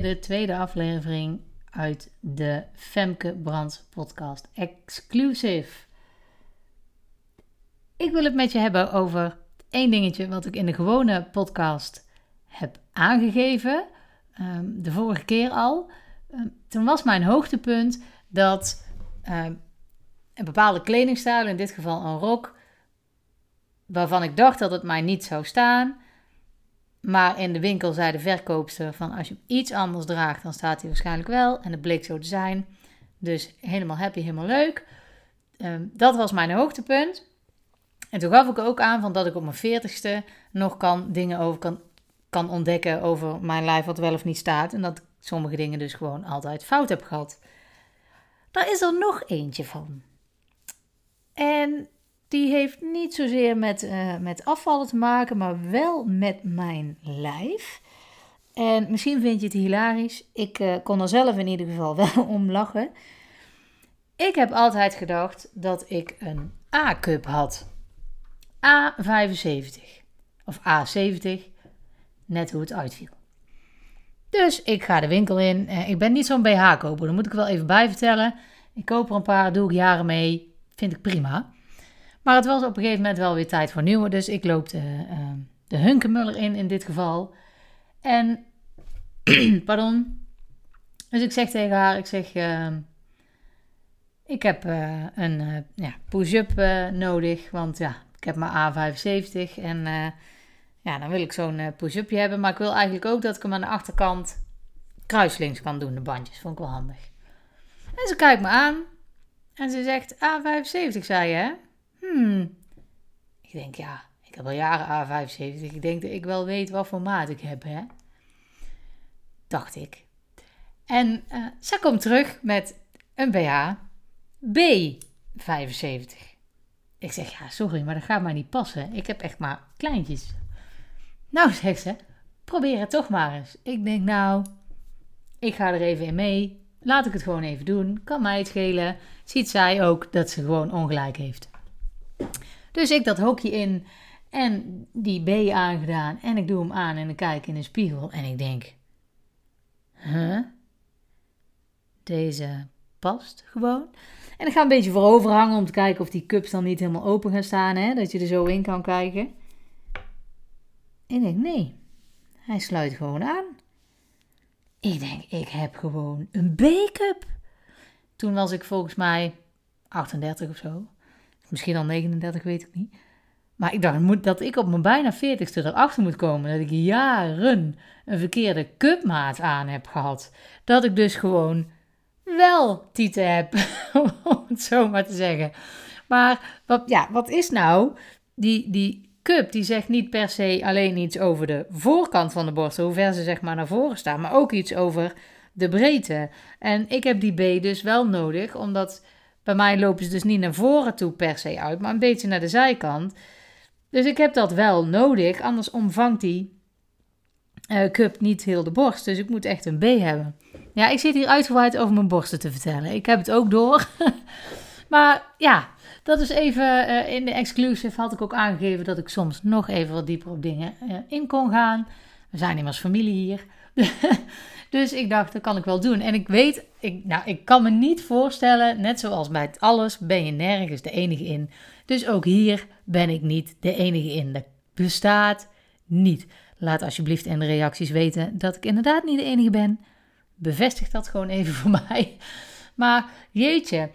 De tweede aflevering uit de Femke Brands podcast Exclusive. Ik wil het met je hebben over één dingetje wat ik in de gewone podcast heb aangegeven. Ehm, de vorige keer al. Ehm, toen was mijn hoogtepunt dat ehm, een bepaalde kledingstijl, in dit geval een rok, waarvan ik dacht dat het mij niet zou staan. Maar in de winkel zei de verkoopster van als je iets anders draagt, dan staat hij waarschijnlijk wel. En het bleek zo te zijn. Dus helemaal happy, helemaal leuk. Ehm, dat was mijn hoogtepunt. En toen gaf ik ook aan van dat ik op mijn veertigste nog kan dingen over kan, kan ontdekken over mijn lijf wat wel of niet staat. En dat ik sommige dingen dus gewoon altijd fout heb gehad. Daar is er nog eentje van. En die heeft niet zozeer met, uh, met afvallen te maken, maar wel met mijn lijf. En misschien vind je het hilarisch. Ik uh, kon er zelf in ieder geval wel om lachen. Ik heb altijd gedacht dat ik een A-cup had. A75 of A70, net hoe het uitviel. Dus ik ga de winkel in. Uh, ik ben niet zo'n BH-koper, dat moet ik wel even bij vertellen. Ik koop er een paar, doe ik jaren mee. Vind ik prima. Maar het was op een gegeven moment wel weer tijd voor nieuwe. Dus ik loop de, uh, de Hunkemuller in, in dit geval. En, pardon. Dus ik zeg tegen haar, ik zeg, uh, ik heb uh, een ja, push-up nodig. Want ja, ik heb maar A75 en ja, dan wil ik zo'n push-upje hebben. Maar ik wil eigenlijk ook dat ik hem aan de achterkant kruislinks kan doen, de bandjes. Vond ik wel handig. En ze kijkt me aan en ze zegt, A75 zei je hè? Hmm. Ik denk, ja, ik heb al jaren A75. Ik denk dat ik wel weet wat voor maat ik heb, hè? Dacht ik. En uh, ze komt terug met een BH B75. Ik zeg, ja, sorry, maar dat gaat mij niet passen. Ik heb echt maar kleintjes. Nou, zegt ze, probeer het toch maar eens. Ik denk, nou, ik ga er even in mee. Laat ik het gewoon even doen. Kan mij het schelen. Ziet zij ook dat ze gewoon ongelijk heeft. Dus ik dat hokje in en die B aangedaan en ik doe hem aan en ik kijk in de spiegel en ik denk, huh? Deze past gewoon. En ik ga een beetje voorover hangen om te kijken of die cups dan niet helemaal open gaan staan, hè? dat je er zo in kan kijken. En ik denk, nee, hij sluit gewoon aan. Ik denk, ik heb gewoon een B-cup. Toen was ik volgens mij 38 of zo. Misschien al 39, weet ik niet. Maar ik dacht dat ik op mijn bijna 40ste erachter moet komen dat ik jaren een verkeerde cupmaat aan heb gehad. Dat ik dus gewoon wel tieten heb, om het zo maar te zeggen. Maar wat, ja, wat is nou die, die cup? Die zegt niet per se alleen iets over de voorkant van de borst, hoe ver ze zeg maar naar voren staan, maar ook iets over de breedte. En ik heb die B dus wel nodig, omdat bij mij lopen ze dus niet naar voren toe per se uit, maar een beetje naar de zijkant. Dus ik heb dat wel nodig, anders omvangt die uh, cup niet heel de borst. Dus ik moet echt een B hebben. Ja, ik zit hier uitgebreid over mijn borsten te vertellen. Ik heb het ook door. maar ja, dat is even uh, in de exclusive had ik ook aangegeven dat ik soms nog even wat dieper op dingen uh, in kon gaan. We zijn immers familie hier. Dus ik dacht, dat kan ik wel doen. En ik weet, ik, nou, ik kan me niet voorstellen, net zoals bij alles, ben je nergens de enige in. Dus ook hier ben ik niet de enige in. Dat bestaat niet. Laat alsjeblieft in de reacties weten dat ik inderdaad niet de enige ben. Bevestig dat gewoon even voor mij. Maar jeetje.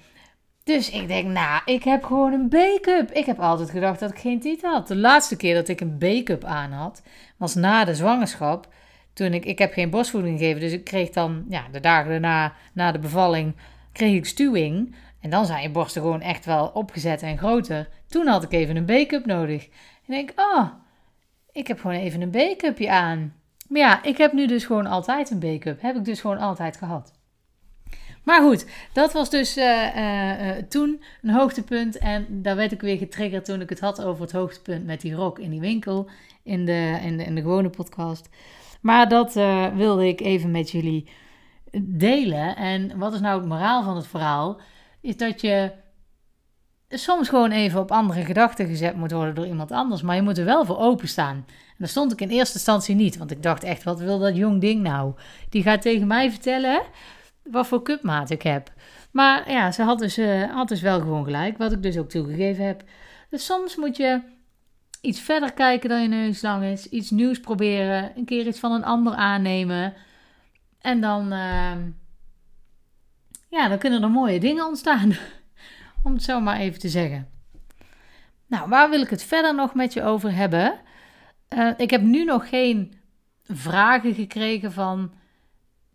Dus ik denk, nou, ik heb gewoon een B-cup. Ik heb altijd gedacht dat ik geen titel had. De laatste keer dat ik een B-cup aan had, was na de zwangerschap toen ik, ik heb geen borstvoeding gegeven, dus ik kreeg dan, ja, de dagen daarna, na de bevalling, kreeg ik stuwing. En dan zijn je borsten gewoon echt wel opgezet en groter. Toen had ik even een B-cup nodig. En denk, oh, ik heb gewoon even een B-cupje aan. Maar ja, ik heb nu dus gewoon altijd een B-cup. Heb ik dus gewoon altijd gehad. Maar goed, dat was dus uh, uh, toen een hoogtepunt. En daar werd ik weer getriggerd toen ik het had over het hoogtepunt met die rok in die winkel. In de, in de, in de gewone podcast. Maar dat uh, wilde ik even met jullie delen. En wat is nou het moraal van het verhaal? Is dat je soms gewoon even op andere gedachten gezet moet worden door iemand anders. Maar je moet er wel voor openstaan. dat stond ik in eerste instantie niet, want ik dacht echt, wat wil dat jong ding nou? Die gaat tegen mij vertellen wat voor cupmaat ik heb. Maar ja, ze had dus, uh, had dus wel gewoon gelijk, wat ik dus ook toegegeven heb. Dus soms moet je iets verder kijken dan je neus lang is, iets nieuws proberen, een keer iets van een ander aannemen. En dan, uh, ja, dan kunnen er mooie dingen ontstaan. Om het zo maar even te zeggen. Nou, waar wil ik het verder nog met je over hebben? Uh, ik heb nu nog geen vragen gekregen van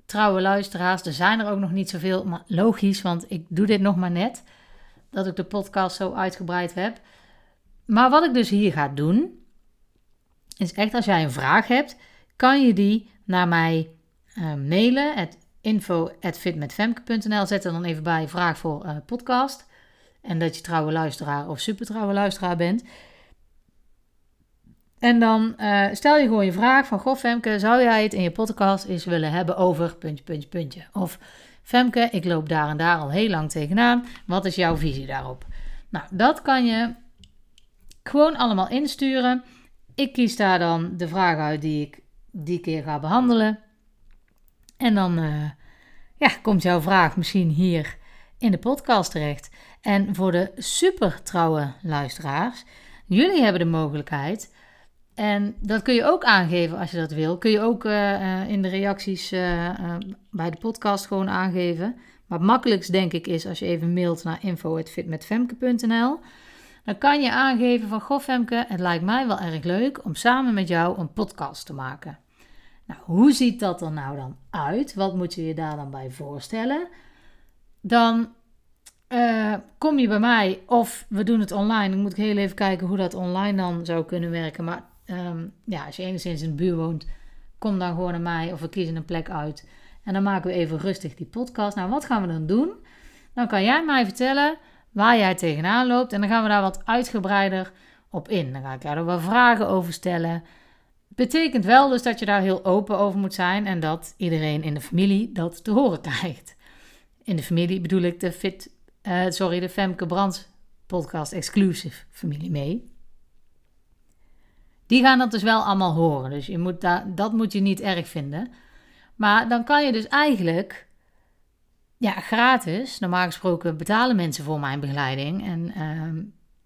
trouwe luisteraars. Er zijn er ook nog niet zoveel, maar logisch, want ik doe dit nog maar net. Dat ik de podcast zo uitgebreid heb. Maar wat ik dus hier ga doen, is echt als jij een vraag hebt, kan je die naar mij uh, mailen. Het info.fitmetfemke.nl Zet er dan even bij vraag voor uh, podcast. En dat je trouwe luisteraar of supertrouwe luisteraar bent. En dan uh, stel je gewoon je vraag van... Goh Femke, zou jij het in je podcast eens willen hebben over puntje, puntje, puntje? Of Femke, ik loop daar en daar al heel lang tegenaan. Wat is jouw visie daarop? Nou, dat kan je gewoon allemaal insturen. Ik kies daar dan de vraag uit die ik die keer ga behandelen. En dan uh, ja, komt jouw vraag misschien hier in de podcast terecht. En voor de super trouwe luisteraars, jullie hebben de mogelijkheid. En dat kun je ook aangeven als je dat wil. Kun je ook uh, in de reacties bij de podcast gewoon aangeven. Maar het makkelijkst denk ik is als je even mailt naar info.fitmetfemke.nl. Dan kan je aangeven van, goh Femke, het lijkt mij wel erg leuk om samen met jou een podcast te maken. Nou, hoe ziet dat er nou dan uit? Wat moet je je daar dan bij voorstellen? Dan uh, kom je bij mij of we doen het online. Dan moet ik heel even kijken hoe dat online dan zou kunnen werken. Maar um, ja, als je enigszins in de buurt woont, kom dan gewoon naar mij of we kiezen een plek uit. En dan maken we even rustig die podcast. Nou, wat gaan we dan doen? Dan kan jij mij vertellen waar jij tegenaan loopt. En dan gaan we daar wat uitgebreider op in. Dan ga ik daar wat vragen over stellen. Betekent wel dus dat je daar heel open over moet zijn en dat iedereen in de familie dat te horen krijgt. In de familie bedoel ik de Fit, uh, sorry, de Femke Brands podcast exclusive familie mee. Die gaan dat dus wel allemaal horen. Dus je moet daar, dat moet je niet erg vinden. Maar dan kan je dus eigenlijk ja, gratis. Normaal gesproken betalen mensen voor mijn begeleiding. En uh,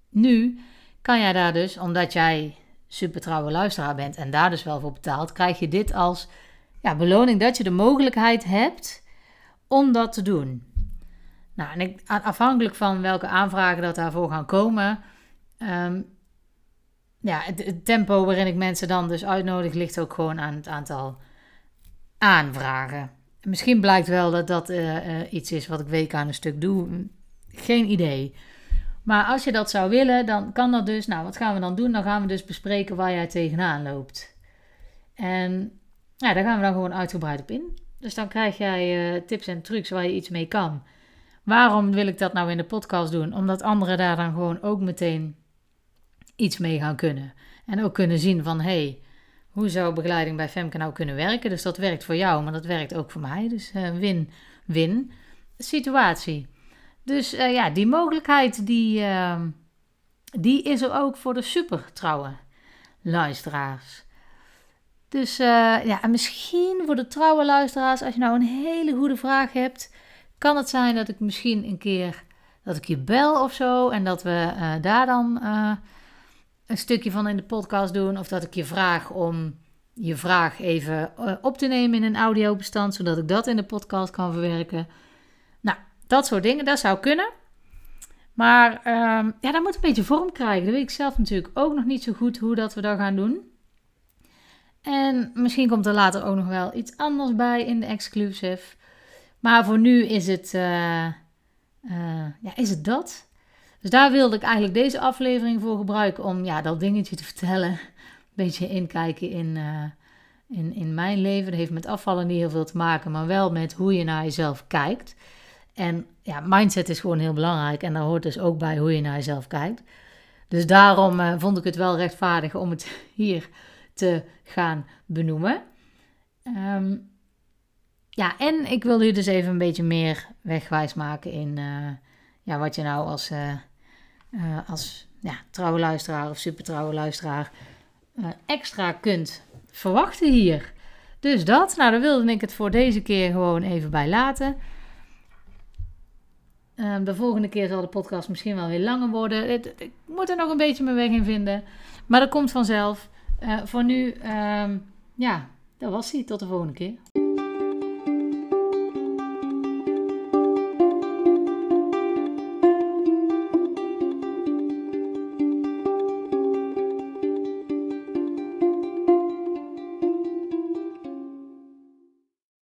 nu kan jij daar dus, omdat jij super trouwe luisteraar bent en daar dus wel voor betaalt, krijg je dit als ja, beloning dat je de mogelijkheid hebt om dat te doen. Nou, en ik, afhankelijk van welke aanvragen dat daarvoor gaan komen, um, ja, het, tempo waarin ik mensen dan dus uitnodig ligt ook gewoon aan het aantal aanvragen. Misschien blijkt wel dat dat uh, uh, iets is wat ik week aan een stuk doe. Geen idee. Maar als je dat zou willen, dan kan dat dus. Nou, wat gaan we dan doen? Dan gaan we dus bespreken waar jij tegenaan loopt. En ja, daar gaan we dan gewoon uitgebreid op in. Dus dan krijg jij uh, tips en trucs waar je iets mee kan. Waarom wil ik dat nou in de podcast doen? Omdat anderen daar dan gewoon ook meteen iets mee gaan kunnen. En ook kunnen zien van, hey, hoe zou begeleiding bij Femke nou kunnen werken? Dus dat werkt voor jou, maar dat werkt ook voor mij. Dus win-win uh, situatie. Dus uh, ja, die mogelijkheid die, uh, die is er ook voor de super trouwe luisteraars. Dus uh, ja, misschien voor de trouwe luisteraars, als je nou een hele goede vraag hebt, kan het zijn dat ik misschien een keer dat ik je bel of zo en dat we daar dan een stukje van in de podcast doen. Of dat ik je vraag om je vraag even op te nemen in een audiobestand, zodat ik dat in de podcast kan verwerken. Nou, dat soort dingen, dat zou kunnen. Maar um, ja, dat moet een beetje vorm krijgen. Dat weet ik zelf natuurlijk ook nog niet zo goed hoe dat we dat gaan doen. En misschien komt er later ook nog wel iets anders bij in de exclusive. Maar voor nu is het, uh, uh, ja, is het dat. Dus daar wilde ik eigenlijk deze aflevering voor gebruiken om ja, dat dingetje te vertellen. Een beetje inkijken in, uh, in, in mijn leven. Dat heeft met afvallen niet heel veel te maken, maar wel met hoe je naar jezelf kijkt. En ja, mindset is gewoon heel belangrijk. En daar hoort dus ook bij hoe je naar jezelf kijkt. Dus daarom uh, vond ik het wel rechtvaardig om het hier te gaan benoemen. Um, ja, en ik wil u dus even een beetje meer wegwijs maken in uh, ja, wat je nou als, als ja, trouwe luisteraar of super trouwe luisteraar eh, extra kunt verwachten hier. Dus dat, nou, daar wilde ik het voor deze keer gewoon even bij laten. Ehm, de volgende keer zal de podcast misschien wel weer langer worden. ik moet er nog een beetje mijn weg in vinden. Maar dat komt vanzelf. Uh, voor nu, um, ja, dat was hij. Tot de volgende keer.